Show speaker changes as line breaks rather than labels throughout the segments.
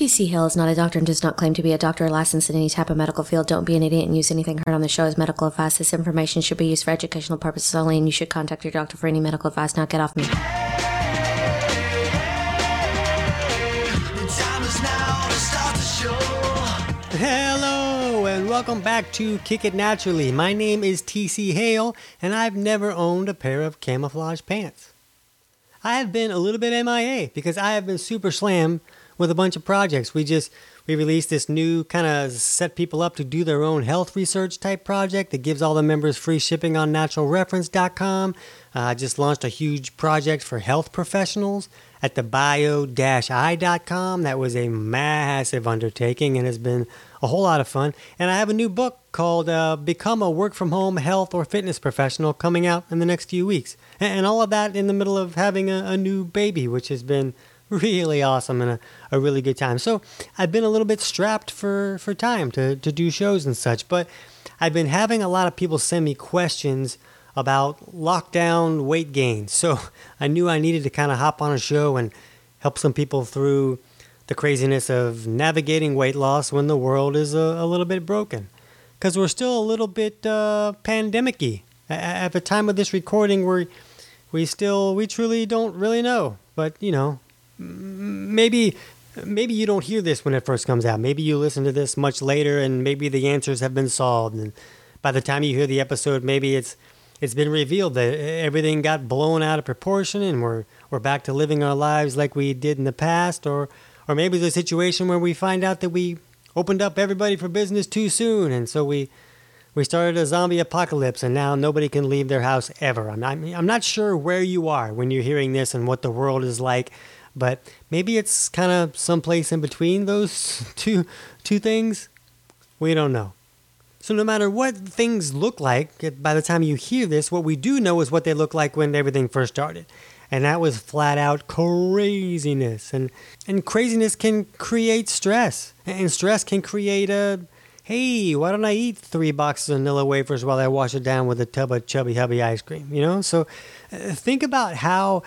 TC Hale is not a doctor and does not claim to be a doctor or licensed in any type of medical field. Don't be an idiot and use anything heard on the show as medical advice. This information should be used for educational purposes only, and you should contact your doctor for any medical advice. Now get off me.
Hello and welcome back to Kick It Naturally. My name is TC Hale and I've never owned a pair of camouflage pants. I have been a little bit MIA because I have been super slam with a bunch of projects. We just we released this new kind of set people up to do their own health research type project that gives all the members free shipping on naturalreference.com. I uh, just launched a huge project for health professionals at the bio-i.com. That was a massive undertaking and has been a whole lot of fun. And I have a new book called uh, Become a Work from Home Health or Fitness Professional coming out in the next few weeks. And all of that in the middle of having a, a new baby, which has been really awesome and a, a really good time. So I've been a little bit strapped for, for time to, to do shows and such, but I've been having a lot of people send me questions about lockdown weight gain. So I knew I needed to kind of hop on a show and help some people through the craziness of navigating weight loss when the world is a, a little bit broken. Because we're still a little bit uh, pandemic y. At the time of this recording, we're, we still, we truly don't really know. But, you know, maybe maybe you don't hear this when it first comes out. Maybe you listen to this much later and maybe the answers have been solved and by the time you hear the episode maybe it's it's been revealed that everything got blown out of proportion and we're we're back to living our lives like we did in the past or or maybe the situation where we find out that we opened up everybody for business too soon and so we we started a zombie apocalypse and now nobody can leave their house ever. I'm not, I'm not sure where you are when you're hearing this and what the world is like, but maybe it's kind of someplace in between those two two things. We don't know. So, no matter what things look like, by the time you hear this, what we do know is what they look like when everything first started. And that was flat out craziness. And, and craziness can create stress. And stress can create a hey, why don't I eat three boxes of Nilla wafers while I wash it down with a tub of Chubby Hubby ice cream? You know? So, uh, think about how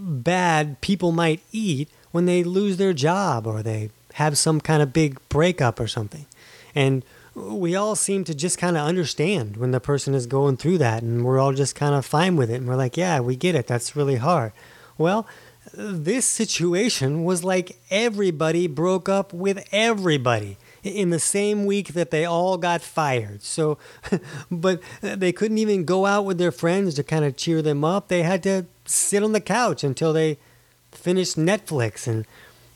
bad people might eat when they lose their job or they have some kind of big breakup or something. And we all seem to just kind of understand when the person is going through that and we're all just kind of fine with it and we're like yeah we get it. That's really hard. Well this situation was like everybody broke up with everybody in the same week that they all got fired so but they couldn't even go out with their friends to kind of cheer them up they had to sit on the couch until they finished netflix and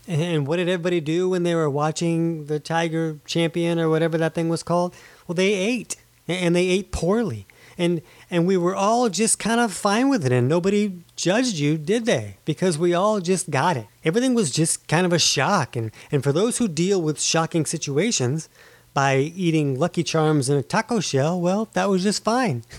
and what did everybody do when they were watching the Tiger Champion or whatever that thing was called? Well, they ate, and they ate poorly. And and we were all just kind of fine with it, and nobody judged you, did they? Because we all just got it. Everything was just kind of a shock. And and for those who deal with shocking situations by eating Lucky Charms in a taco shell, well, that was just fine.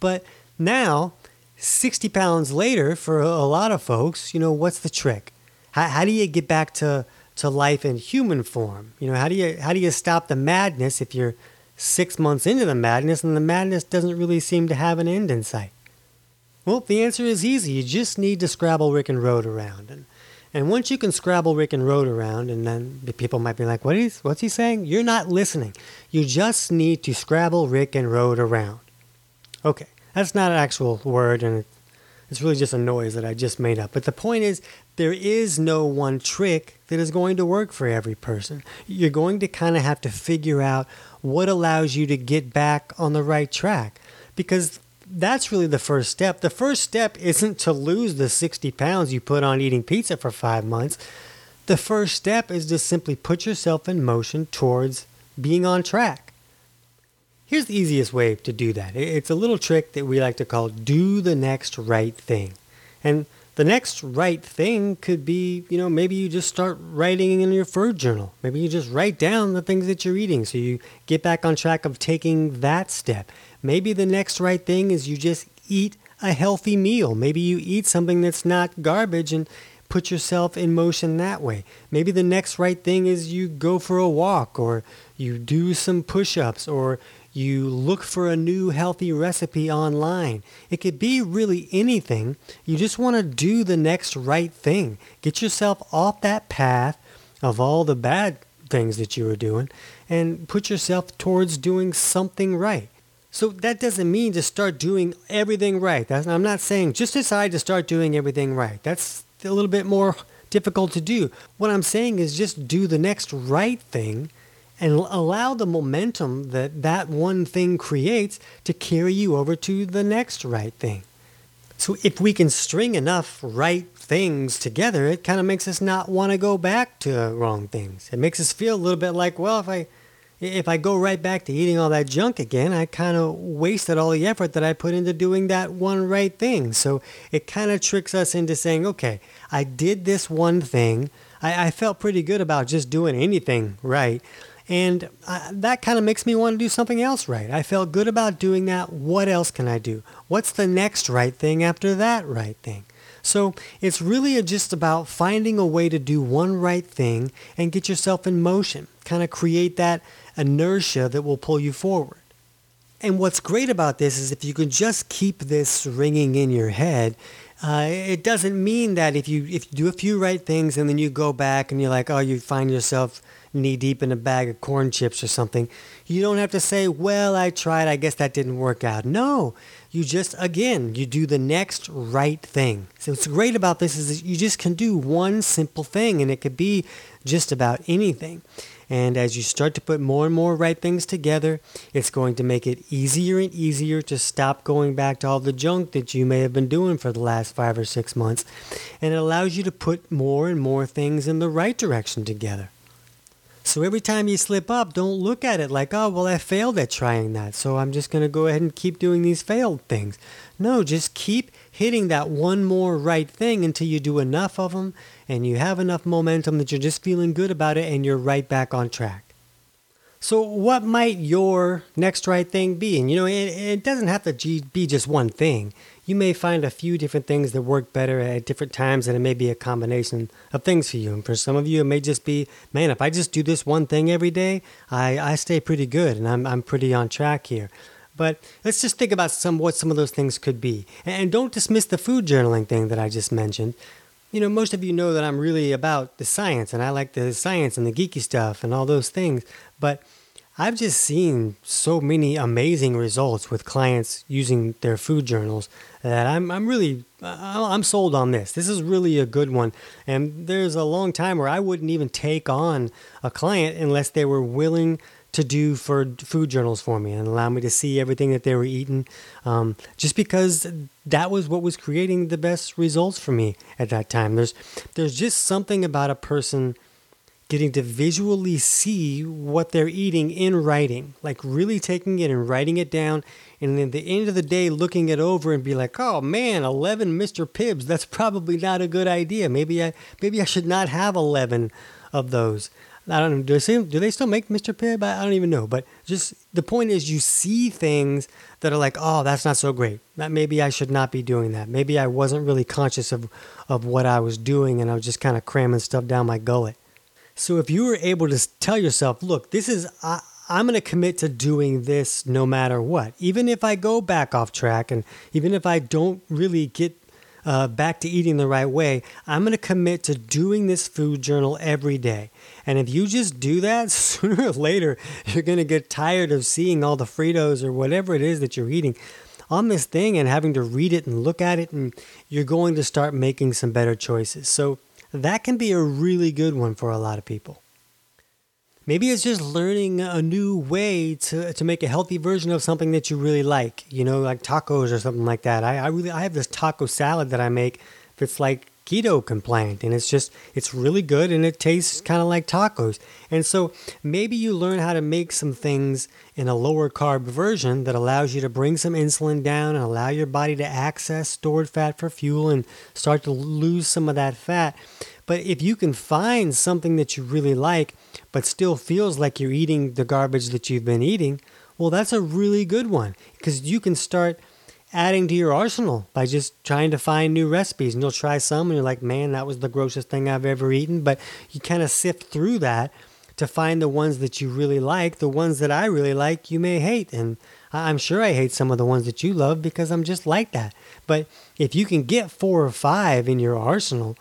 But now, 60 pounds later, for a lot of folks, you know, what's the trick? How, how do you get back to, to life in human form? You know, how do you how do you stop the madness if you're six months into the madness and the madness doesn't really seem to have an end in sight? Well, the answer is easy. You just need to scrabble Rick and Road around. And, and once you can scrabble Rick and Road around, and then the people might be like, what is, what's he saying? You're not listening. You just need to scrabble Rick and Road around. Okay, that's not an actual word, and it's really just a noise that I just made up. But the point is, there is no one trick that is going to work for every person. You're going to kind of have to figure out what allows you to get back on the right track because that's really the first step. The first step isn't to lose the 60 pounds you put on eating pizza for five months. The first step is to simply put yourself in motion towards being on track. Here's the easiest way to do that. It's a little trick that we like to call do the next right thing. And the next right thing could be, you know, maybe you just start writing in your food journal. Maybe you just write down the things that you're eating so you get back on track of taking that step. Maybe the next right thing is you just eat a healthy meal. Maybe you eat something that's not garbage and put yourself in motion that way. Maybe the next right thing is you go for a walk or you do some push ups or you look for a new healthy recipe online. It could be really anything. You just want to do the next right thing. Get yourself off that path of all the bad things that you were doing and put yourself towards doing something right. So that doesn't mean to start doing everything right. That's, I'm not saying just decide to start doing everything right. That's a little bit more difficult to do. What I'm saying is just do the next right thing and allow the momentum that that one thing creates to carry you over to the next right thing. So if we can string enough right things together, it kind of makes us not want to go back to wrong things. It makes us feel a little bit like, well, if I if I go right back to eating all that junk again, I kind of wasted all the effort that I put into doing that one right thing. So it kind of tricks us into saying, okay, I did this one thing. I, I felt pretty good about just doing anything right. And uh, that kind of makes me want to do something else right. I felt good about doing that. What else can I do? What's the next right thing after that right thing? So it's really just about finding a way to do one right thing and get yourself in motion, kind of create that inertia that will pull you forward. And what's great about this is if you can just keep this ringing in your head, uh, it doesn't mean that if you if you do a few right things and then you go back and you're like, oh, you find yourself knee deep in a bag of corn chips or something, you don't have to say, well, I tried, I guess that didn't work out. No, you just, again, you do the next right thing. So what's great about this is you just can do one simple thing and it could be just about anything. And as you start to put more and more right things together, it's going to make it easier and easier to stop going back to all the junk that you may have been doing for the last five or six months. And it allows you to put more and more things in the right direction together. So every time you slip up, don't look at it like, oh, well, I failed at trying that. So I'm just going to go ahead and keep doing these failed things. No, just keep hitting that one more right thing until you do enough of them and you have enough momentum that you're just feeling good about it and you're right back on track. So, what might your next right thing be? And you know, it, it doesn't have to be just one thing you may find a few different things that work better at different times, and it may be a combination of things for you. And for some of you, it may just be, man, if I just do this one thing every day, I, I stay pretty good and I'm, I'm pretty on track here. But let's just think about some what some of those things could be. And don't dismiss the food journaling thing that I just mentioned. You know, most of you know that I'm really about the science and I like the science and the geeky stuff and all those things. But I've just seen so many amazing results with clients using their food journals that I'm, I'm really I'm sold on this. This is really a good one. And there's a long time where I wouldn't even take on a client unless they were willing to do for food journals for me and allow me to see everything that they were eating, um, just because that was what was creating the best results for me at that time. There's there's just something about a person getting to visually see what they're eating in writing, like really taking it and writing it down. And at the end of the day, looking it over and be like, oh man, 11 Mr. Pibbs, that's probably not a good idea. Maybe I, maybe I should not have 11 of those. I don't know. Do they, still, do they still make Mr. Pibb? I, I don't even know. But just the point is, you see things that are like, oh, that's not so great. That maybe I should not be doing that. Maybe I wasn't really conscious of, of what I was doing and I was just kind of cramming stuff down my gullet. So if you were able to tell yourself, look, this is, I, I'm going to commit to doing this no matter what. Even if I go back off track and even if I don't really get uh, back to eating the right way, I'm going to commit to doing this food journal every day. And if you just do that, sooner or later, you're going to get tired of seeing all the Fritos or whatever it is that you're eating on this thing and having to read it and look at it, and you're going to start making some better choices. So that can be a really good one for a lot of people. Maybe it's just learning a new way to, to make a healthy version of something that you really like, you know, like tacos or something like that. I, I really I have this taco salad that I make that's like keto compliant and it's just it's really good and it tastes kind of like tacos. And so maybe you learn how to make some things in a lower carb version that allows you to bring some insulin down and allow your body to access stored fat for fuel and start to lose some of that fat. But if you can find something that you really like but still feels like you're eating the garbage that you've been eating well that's a really good one because you can start adding to your arsenal by just trying to find new recipes. And you'll try some and you're like, man, that was the grossest thing I've ever eaten. But you kind of sift through that to find the ones that you really like. The ones that I really like, you may hate. And I'm sure I hate some of the ones that you love because I'm just like that. But if you can get four or five in your arsenal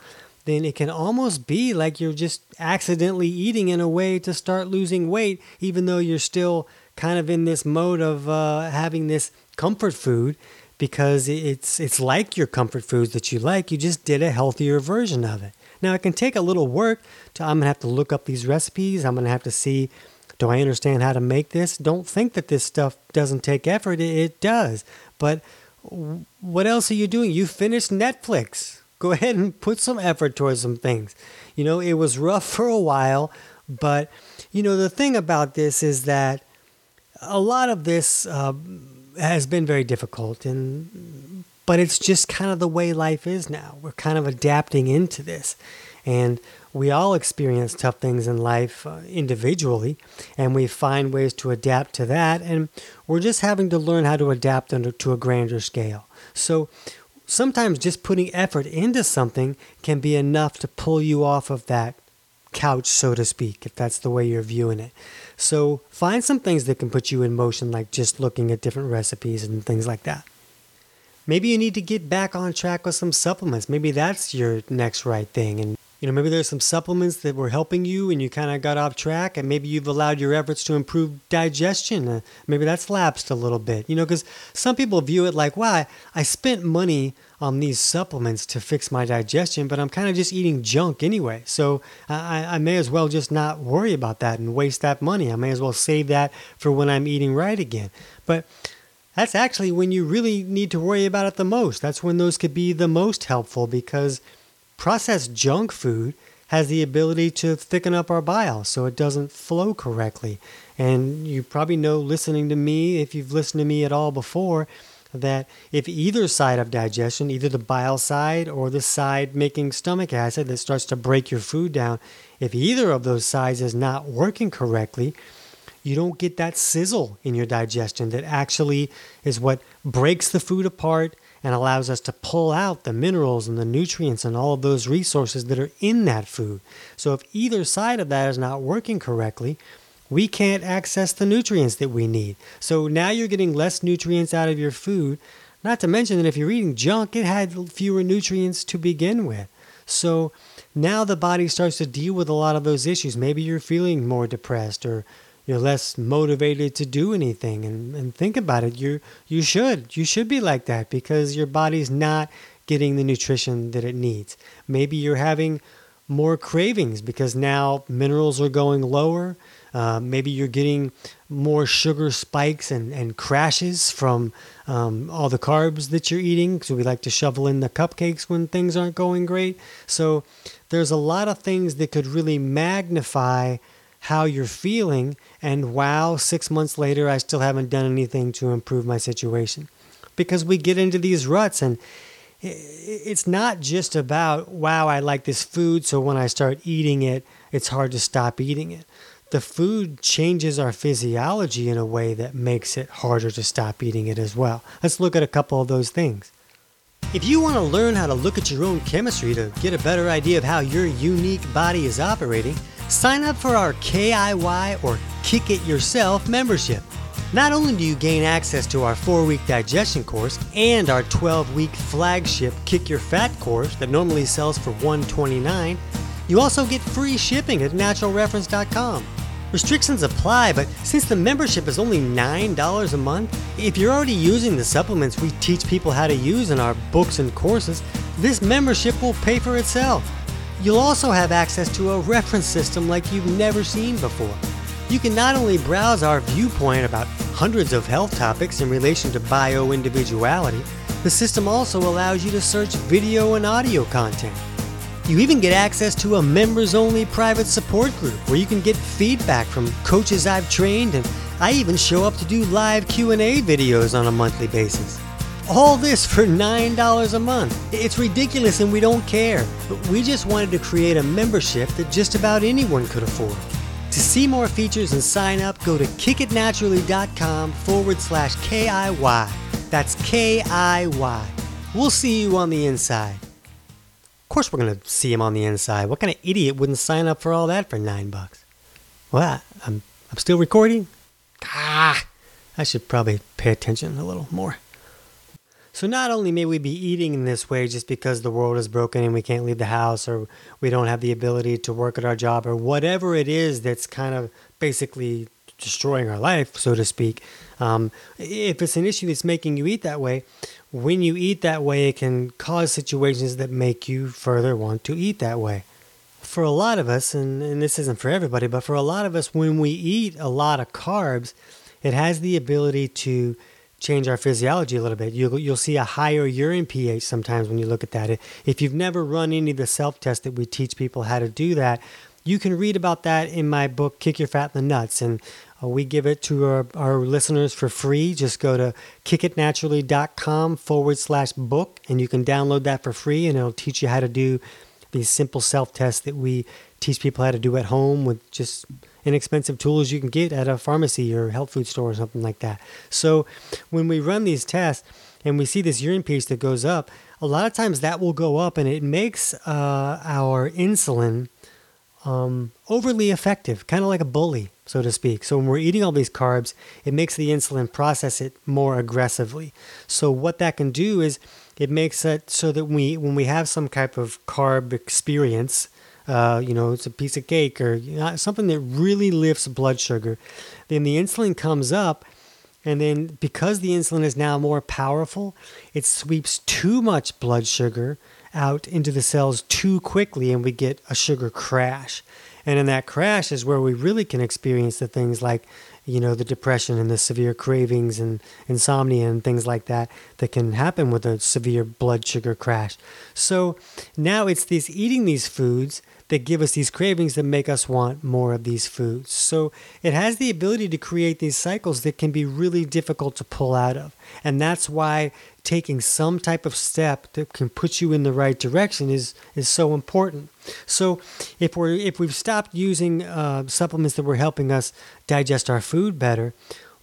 then it can almost be like you're just accidentally eating in a way to start losing weight, even though you're still kind of in this mode of uh, having this comfort food because it's it's like your comfort foods that you like. You just did a healthier version of it. Now it can take a little work. To, I'm gonna have to look up these recipes. I'm gonna have to see. Do I understand how to make this? Don't think that this stuff doesn't take effort. It, it does. But what else are you doing? You finished Netflix. Go ahead and put some effort towards some things. You know, it was rough for a while, but you know the thing about this is that a lot of this uh, has been very difficult and but it's just kind of the way life is now. We're kind of adapting into this. And we all experience tough things in life uh, individually and we find ways to adapt to that. And we're just having to learn how to adapt under, to a grander scale. So sometimes just putting effort into something can be enough to pull you off of that couch so to speak if that's the way you're viewing it so find some things that can put you in motion, like just looking at different recipes and things like that. Maybe you need to get back on track with some supplements. Maybe that's your next right thing. And you know, maybe there's some supplements that were helping you and you kind of got off track, and maybe you've allowed your efforts to improve digestion. Uh, maybe that's lapsed a little bit, you know, because some people view it like, wow, I spent money on these supplements to fix my digestion, but I'm kind of just eating junk anyway. So I, I may as well just not worry about that and waste that money. I may as well save that for when I'm eating right again. But that's actually when you really need to worry about it the most. That's when those could be the most helpful because processed junk food has the ability to thicken up our bile so it doesn't flow correctly. And you probably know listening to me, if you've listened to me at all before, that if either side of digestion, either the bile side or the side making stomach acid that starts to break your food down, if either of those sides is not working correctly, you don't get that sizzle in your digestion that actually is what breaks the food apart and allows us to pull out the minerals and the nutrients and all of those resources that are in that food. So if either side of that is not working correctly, we can't access the nutrients that we need. So now you're getting less nutrients out of your food. Not to mention that if you're eating junk, it had fewer nutrients to begin with. So now the body starts to deal with a lot of those issues. Maybe you're feeling more depressed or you're less motivated to do anything and, and think about it you you should you should be like that because your body's not getting the nutrition that it needs maybe you're having more cravings because now minerals are going lower uh, maybe you're getting more sugar spikes and, and crashes from um, all the carbs that you're eating because we like to shovel in the cupcakes when things aren't going great so there's a lot of things that could really magnify how you're feeling, and wow, six months later, I still haven't done anything to improve my situation. Because we get into these ruts, and it's not just about, wow, I like this food, so when I start eating it, it's hard to stop eating it. The food changes our physiology in a way that makes it harder to stop eating it as well. Let's look at a couple of those things. If you want to learn how to look at your own chemistry to get a better idea of how your unique body is operating, Sign up for our KIY or Kick It Yourself membership. Not only do you gain access to our 4 week digestion course and our 12 week flagship Kick Your Fat course that normally sells for 129, you also get free shipping at naturalreference.com. Restrictions apply, but since the membership is only $9 a month, if you're already using the supplements we teach people how to use in our books and courses, this membership will pay for itself. You'll also have access to a reference system like you've never seen before. You can not only browse our viewpoint about hundreds of health topics in relation to bio individuality, the system also allows you to search video and audio content. You even get access to a members only private support group where you can get feedback from coaches I've trained and I even show up to do live Q&A videos on a monthly basis. All this for $9 a month. It's ridiculous and we don't care. But we just wanted to create a membership that just about anyone could afford. To see more features and sign up, go to kickitnaturally.com forward slash KIY. That's KIY. We'll see you on the inside. Course, we're going to see him on the inside. What kind of idiot wouldn't sign up for all that for nine bucks? Well, I'm, I'm still recording? Ah, I should probably pay attention a little more. So not only may we be eating in this way just because the world is broken and we can't leave the house or we don't have the ability to work at our job or whatever it is that's kind of basically destroying our life, so to speak. Um, if it's an issue that's making you eat that way, when you eat that way, it can cause situations that make you further want to eat that way. For a lot of us, and, and this isn't for everybody, but for a lot of us, when we eat a lot of carbs, it has the ability to change our physiology a little bit. You'll, you'll see a higher urine pH sometimes when you look at that. If you've never run any of the self tests that we teach people how to do that, you can read about that in my book, Kick Your Fat in the Nuts. And uh, we give it to our, our listeners for free. Just go to kickitnaturally.com forward slash book, and you can download that for free, and it'll teach you how to do these simple self tests that we teach people how to do at home with just inexpensive tools you can get at a pharmacy or health food store or something like that. So when we run these tests and we see this urine pH that goes up, a lot of times that will go up and it makes uh, our insulin um, overly effective, kind of like a bully, so to speak. So when we're eating all these carbs, it makes the insulin process it more aggressively. So what that can do is it makes it so that we, when we have some type of carb experience, uh, you know, it's a piece of cake or you know, something that really lifts blood sugar, then the insulin comes up. And then because the insulin is now more powerful, it sweeps too much blood sugar out into the cells too quickly and we get a sugar crash. And in that crash is where we really can experience the things like, you know, the depression and the severe cravings and insomnia and things like that that can happen with a severe blood sugar crash. So now it's these eating these foods that give us these cravings that make us want more of these foods. So it has the ability to create these cycles that can be really difficult to pull out of. And that's why taking some type of step that can put you in the right direction is is so important. So if we're if we've stopped using uh, supplements that were helping us digest our food better,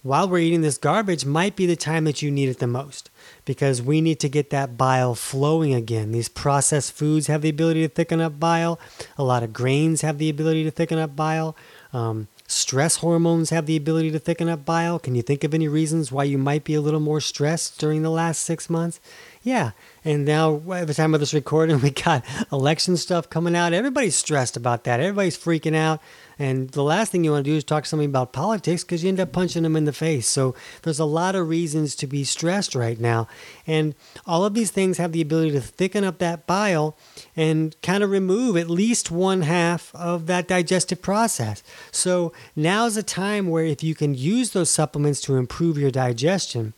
while we're eating this garbage might be the time that you need it the most because we need to get that bile flowing again. These processed foods have the ability to thicken up bile. A lot of grains have the ability to thicken up bile. Um, stress hormones have the ability to thicken up bile. Can you think of any reasons why you might be a little more stressed during the last six months? Yeah. And now, at the time of this recording, we got election stuff coming out. Everybody's stressed about that. Everybody's freaking out. And the last thing you want to do is talk somebody about politics because you end up punching them in the face. So there's a lot of reasons to be stressed right now. And all of these things have the ability to thicken up that bile and kind of remove at least one half of that digestive process. So now's a time where if you can use those supplements to improve your digestion,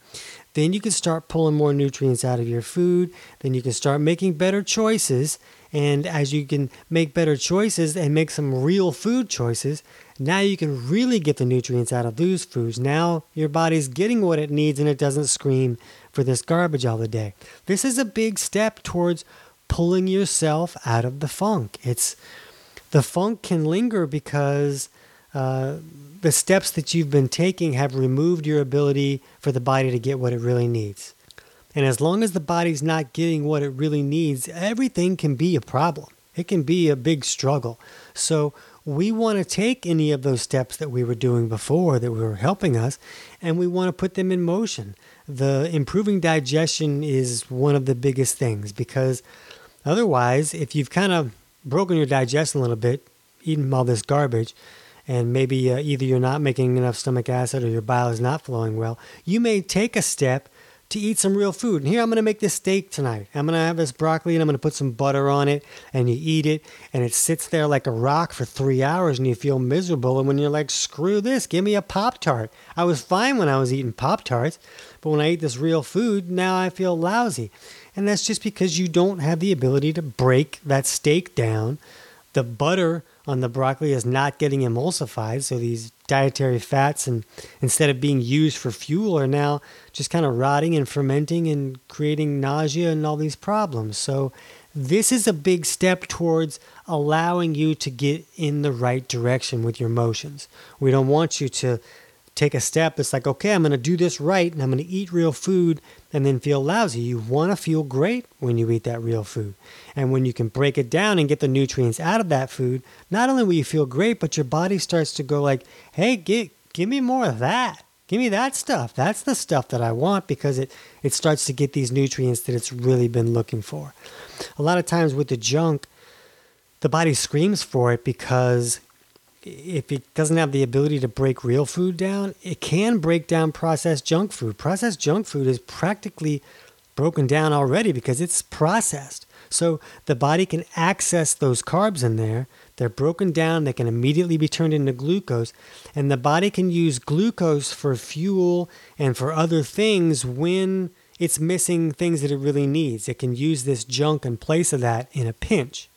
then you can start pulling more nutrients out of your food. Then you can start making better choices and as you can make better choices and make some real food choices, now you can really get the nutrients out of those foods. Now your body's getting what it needs and it doesn't scream for this garbage all the day. This is a big step towards pulling yourself out of the funk. It's the funk can linger because uh, the steps that you've been taking have removed your ability for the body to get what it really needs. And as long as the body's not getting what it really needs, everything can be a problem. It can be a big struggle. So we want to take any of those steps that we were doing before that were helping us and we want to put them in motion. The improving digestion is one of the biggest things because otherwise, if you've kind of broken your digestion a little bit, eating all this garbage, and maybe uh, either you're not making enough stomach acid or your bile is not flowing well, you may take a step to eat some real food. And here I'm going to make this steak tonight. I'm going to have this broccoli and I'm going to put some butter on it and you eat it and it sits there like a rock for three hours and you feel miserable. And when you're like, screw this, give me a Pop Tart. I was fine when I was eating Pop Tarts, but when I eat this real food, now I feel lousy. And that's just because you don't have the ability to break that steak down. The butter on the broccoli is not getting emulsified. So these dietary fats, and instead of being used for fuel, are now just kind of rotting and fermenting and creating nausea and all these problems. So this is a big step towards allowing you to get in the right direction with your motions. We don't want you to take a step. It's like, okay, I'm going to do this right and I'm going to eat real food and then feel lousy. You want to feel great when you eat that real food. And when you can break it down and get the nutrients out of that food, not only will you feel great, but your body starts to go like, hey, get, give me more of that. Give me that stuff. That's the stuff that I want because it, it starts to get these nutrients that it's really been looking for. A lot of times with the junk, the body screams for it because if it doesn't have the ability to break real food down, it can break down processed junk food. Processed junk food is practically broken down already because it's processed. So the body can access those carbs in there. They're broken down, they can immediately be turned into glucose, and the body can use glucose for fuel and for other things when it's missing things that it really needs. It can use this junk in place of that in a pinch.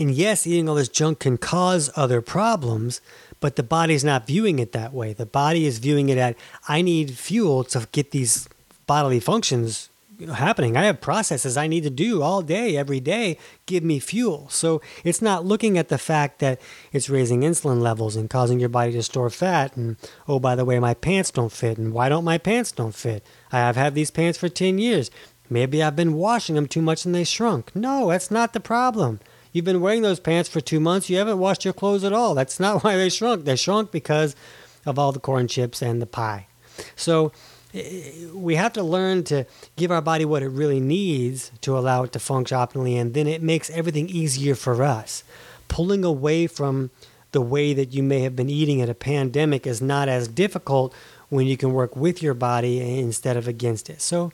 And yes, eating all this junk can cause other problems, but the body's not viewing it that way. The body is viewing it at I need fuel to get these bodily functions happening. I have processes I need to do all day, every day, give me fuel. So it's not looking at the fact that it's raising insulin levels and causing your body to store fat. And oh, by the way, my pants don't fit. And why don't my pants don't fit? I have had these pants for 10 years. Maybe I've been washing them too much and they shrunk. No, that's not the problem. You've been wearing those pants for two months. You haven't washed your clothes at all. That's not why they shrunk. They shrunk because of all the corn chips and the pie. So eh, eh, we have to learn to give our body what it really needs to allow it to function optimally, and then it makes everything easier for us. Pulling away from the way that you may have been eating at a pandemic is not as difficult when you can work with your body instead of against it. So,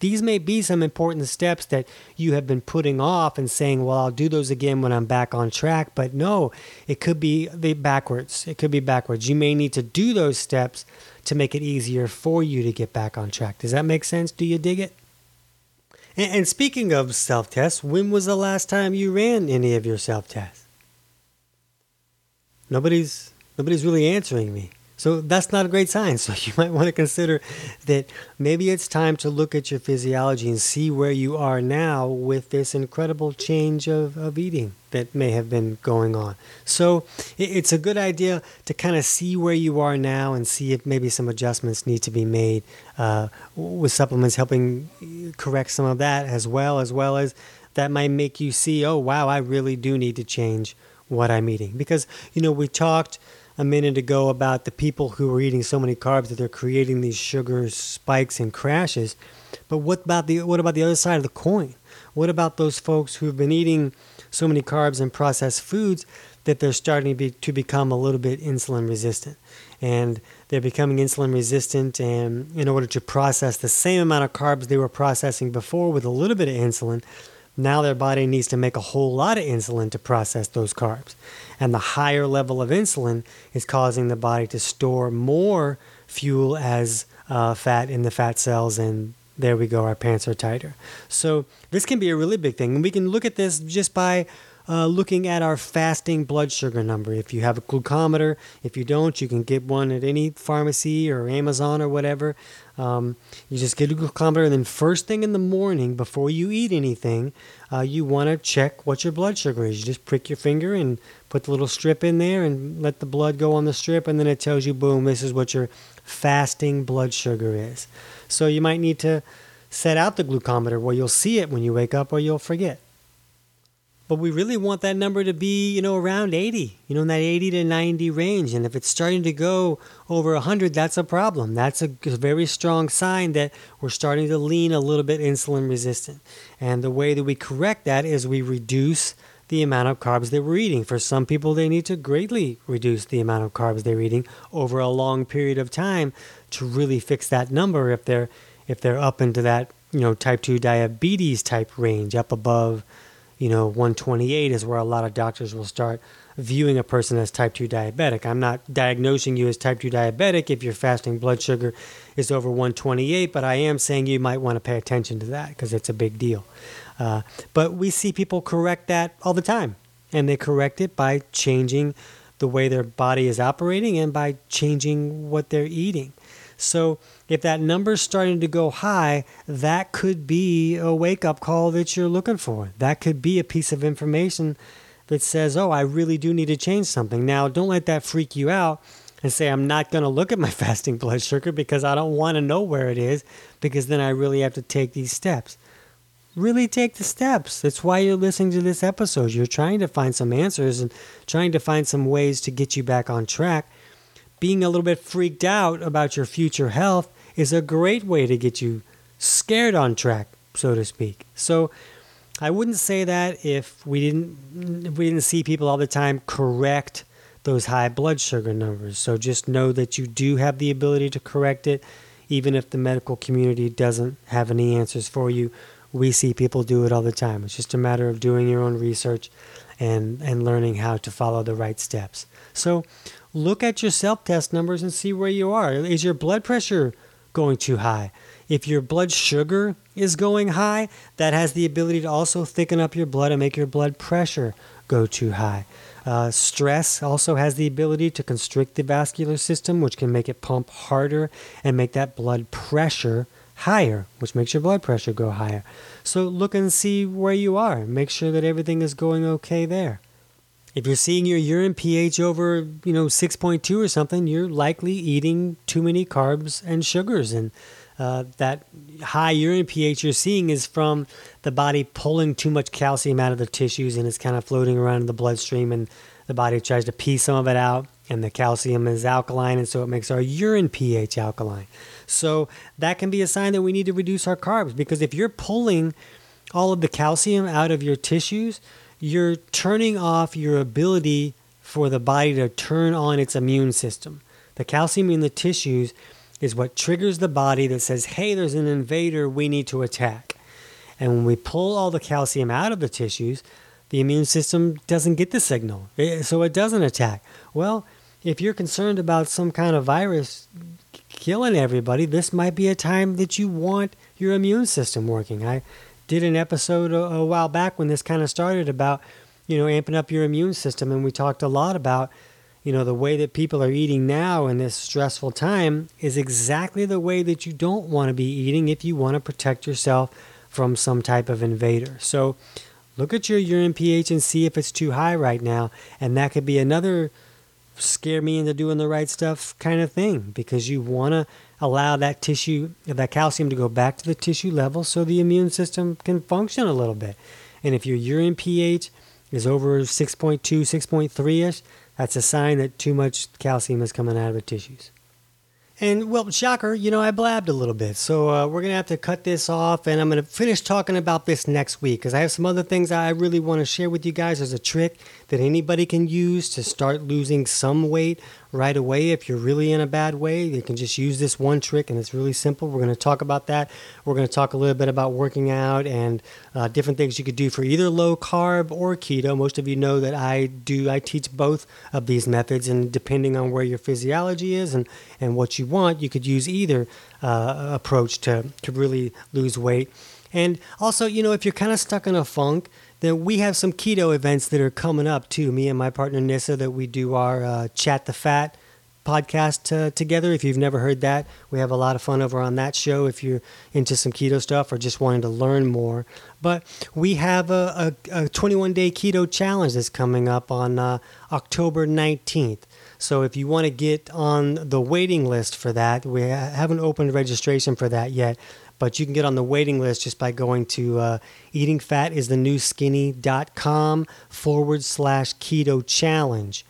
these may be some important steps that you have been putting off and saying, well, I'll do those again when I'm back on track. But no, it could be the backwards. It could be backwards. You may need to do those steps to make it easier for you to get back on track. Does that make sense? Do you dig it? And, and speaking of self tests, when was the last time you ran any of your self tests? Nobody's nobody's really answering me. So that's not a great sign. So you might want to consider that maybe it's time to look at your physiology and see where you are now with this incredible change of, of eating that may have been going on. So it's a good idea to kind of see where you are now and see if maybe some adjustments need to be made uh, with supplements helping correct some of that as well, as well as that might make you see, oh, wow, I really do need to change what I'm eating. Because, you know, we talked a minute ago about the people who are eating so many carbs that they're creating these sugar spikes and crashes. But what about the what about the other side of the coin? What about those folks who've been eating so many carbs and processed foods that they're starting to, be, to become a little bit insulin resistant? And they're becoming insulin resistant, and in order to process the same amount of carbs they were processing before with a little bit of insulin, now their body needs to make a whole lot of insulin to process those carbs. And the higher level of insulin is causing the body to store more fuel as uh, fat in the fat cells and there we go, our pants are tighter. So, this can be a really big thing. And we can look at this just by uh, looking at our fasting blood sugar number. If you have a glucometer, if you don't, you can get one at any pharmacy or Amazon or whatever. Um, you just get a glucometer, and then first thing in the morning, before you eat anything, uh, you want to check what your blood sugar is. You just prick your finger and put the little strip in there and let the blood go on the strip, and then it tells you, boom, this is what your fasting blood sugar is. So you might need to set out the glucometer where you'll see it when you wake up or you'll forget. But we really want that number to be, you know, around 80, you know, in that 80 to 90 range. And if it's starting to go over 100, that's a problem. That's a very strong sign that we're starting to lean a little bit insulin resistant. And the way that we correct that is we reduce the amount of carbs that we're eating. For some people, they need to greatly reduce the amount of carbs they're eating over a long period of time to really fix that number if they're if they're up into that, you know, type 2 diabetes type range, up above you know, 128 is where a lot of doctors will start viewing a person as type 2 diabetic. I'm not diagnosing you as type 2 diabetic if your fasting blood sugar is over 128, but I am saying you might want to pay attention to that because it's a big deal. Uh, but we see people correct that all the time, and they correct it by changing the way their body is operating and by changing what they're eating. So if that number's starting to go high, that could be a wake up call that you're looking for. That could be a piece of information that says, oh, I really do need to change something. Now, don't let that freak you out and say, I'm not going to look at my fasting blood sugar because I don't want to know where it is because then I really have to take these steps. Really take the steps. That's why you're listening to this episode. You're trying to find some answers and trying to find some ways to get you back on track being a little bit freaked out about your future health is a great way to get you scared on track, so to speak. So I wouldn't say that if we didn't if we didn't see people all the time correct those high blood sugar numbers. So just know that you do have the ability to correct it even if the medical community doesn't have any answers for you. We see people do it all the time. It's just a matter of doing your own research and and learning how to follow the right steps. So look at your self-test numbers and see where you are. Is your blood pressure going too high? If your blood sugar is going high, that has the ability to also thicken up your blood and make your blood pressure go too high. Uh, stress also has the ability to constrict the vascular system, which can make it pump harder and make that blood pressure higher, which makes your blood pressure go higher. So look and see where you are. Make sure that everything is going okay there. If you're seeing your urine pH over, you know, 6.2 or something, you're likely eating too many carbs and sugars and uh, that high urine pH you're seeing is from the body pulling too much calcium out of the tissues and it's kind of floating around in the bloodstream and the body tries to pee some of it out and the calcium is alkaline and so it makes our urine pH alkaline. So that can be a sign that we need to reduce our carbs because if you're pulling all of the calcium out of your tissues, you're turning off your ability for the body to turn on its immune system. The calcium in the tissues is what triggers the body that says, hey, there's an invader we need to attack. And when we pull all the calcium out of the tissues, the immune system doesn't get the signal, eh, so it doesn't attack. Well, if you're concerned about some kind of virus killing everybody, this might be a time that you want your immune system working. I did an episode a, a while back when this kind of started about, you know, amping up your immune system, and we talked a lot about you know, the way that people are eating now in this stressful time is exactly the way that you don't want to be eating if you want to protect yourself from some type of invader. So look at your urine pH and see if it's too high right now. And that could be another scare me into doing the right stuff kind of thing because you want to allow that tissue, that calcium to go back to the tissue level so the immune system can function a little bit. And if your urine pH is over 6.2, 6.3 ish, that's a sign that too much calcium is coming out of the tissues. And well, shocker, you know, I blabbed a little bit. So uh, we're going to have to cut this off. And I'm going to finish talking about this next week because I have some other things I really want to share with you guys as a trick that anybody can use to start losing some weight right away. If you're really in a bad way, you can just use this one trick and it's really simple. We're going to talk about that. We're going to talk a little bit about working out and uh, different things you could do for either low carb or keto. Most of you know that I do, I teach both of these methods, and depending on where your physiology is and, and what you want, you could use either uh, approach to, to really lose weight. And also, you know, if you're kind of stuck in a funk, then we have some keto events that are coming up too. Me and my partner Nissa, that we do our uh, Chat the Fat podcast uh, together. If you've never heard that, we have a lot of fun over on that show. If you're into some keto stuff or just wanting to learn more, but we have a, a, a 21 day keto challenge that's coming up on uh, October 19th. So if you want to get on the waiting list for that, we haven't opened registration for that yet. But you can get on the waiting list just by going to uh, eatingfatisthenewskinny.com forward slash keto challenge.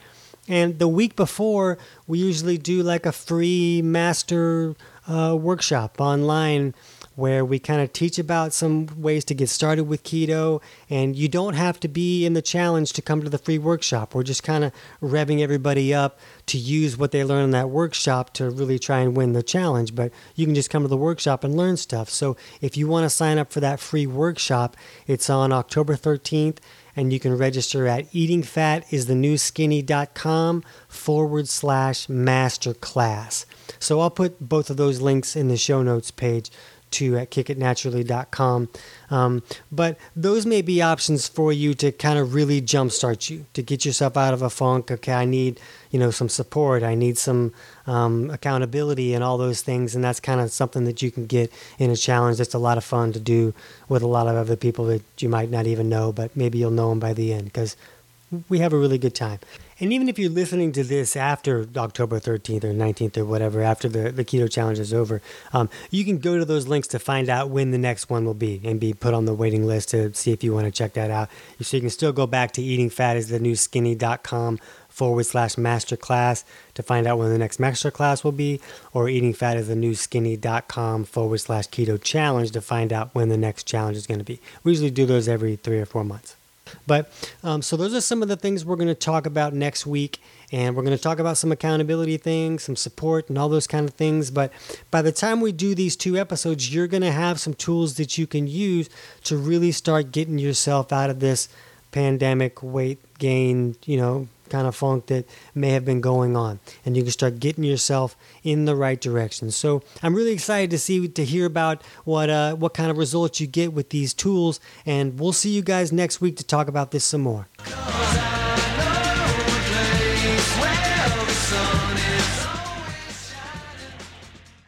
And the week before, we usually do like a free master uh, workshop online where we kind of teach about some ways to get started with keto. And you don't have to be in the challenge to come to the free workshop. We're just kind of revving everybody up to use what they learn in that workshop to really try and win the challenge. But you can just come to the workshop and learn stuff. So if you want to sign up for that free workshop, it's on October 13th. And you can register at eatingfatisthenewskinny.com forward slash masterclass. So I'll put both of those links in the show notes page to at kickitnaturally.com. Um, but those may be options for you to kind of really jumpstart you to get yourself out of a funk. Okay, I need you know some support. I need some um, accountability and all those things. And that's kind of something that you can get in a challenge. That's a lot of fun to do with a lot of other people that you might not even know, but maybe you'll know them by the end because we have a really good time. And even if you're listening to this after October 13th or 19th or whatever, after the, the keto challenge is over, um, you can go to those links to find out when the next one will be and be put on the waiting list to see if you want to check that out. So you can still go back to eatingfatisthenewskinny.com forward slash masterclass to find out when the next masterclass will be, or eatingfatistheNewSkinny.com forward slash keto challenge to find out when the next challenge is going to be. We usually do those every three or four months. But um, so those are some of the things we're going to talk about next week. And we're going to talk about some accountability things, some support, and all those kind of things. But by the time we do these two episodes, you're going to have some tools that you can use to really start getting yourself out of this pandemic weight gain, you know, kind of funk that may have been going on. And you can start getting yourself in the right direction. So i'm really excited to see to hear about what uh, what kind of results you get with these tools. And we'll see you guys next week to talk about this some more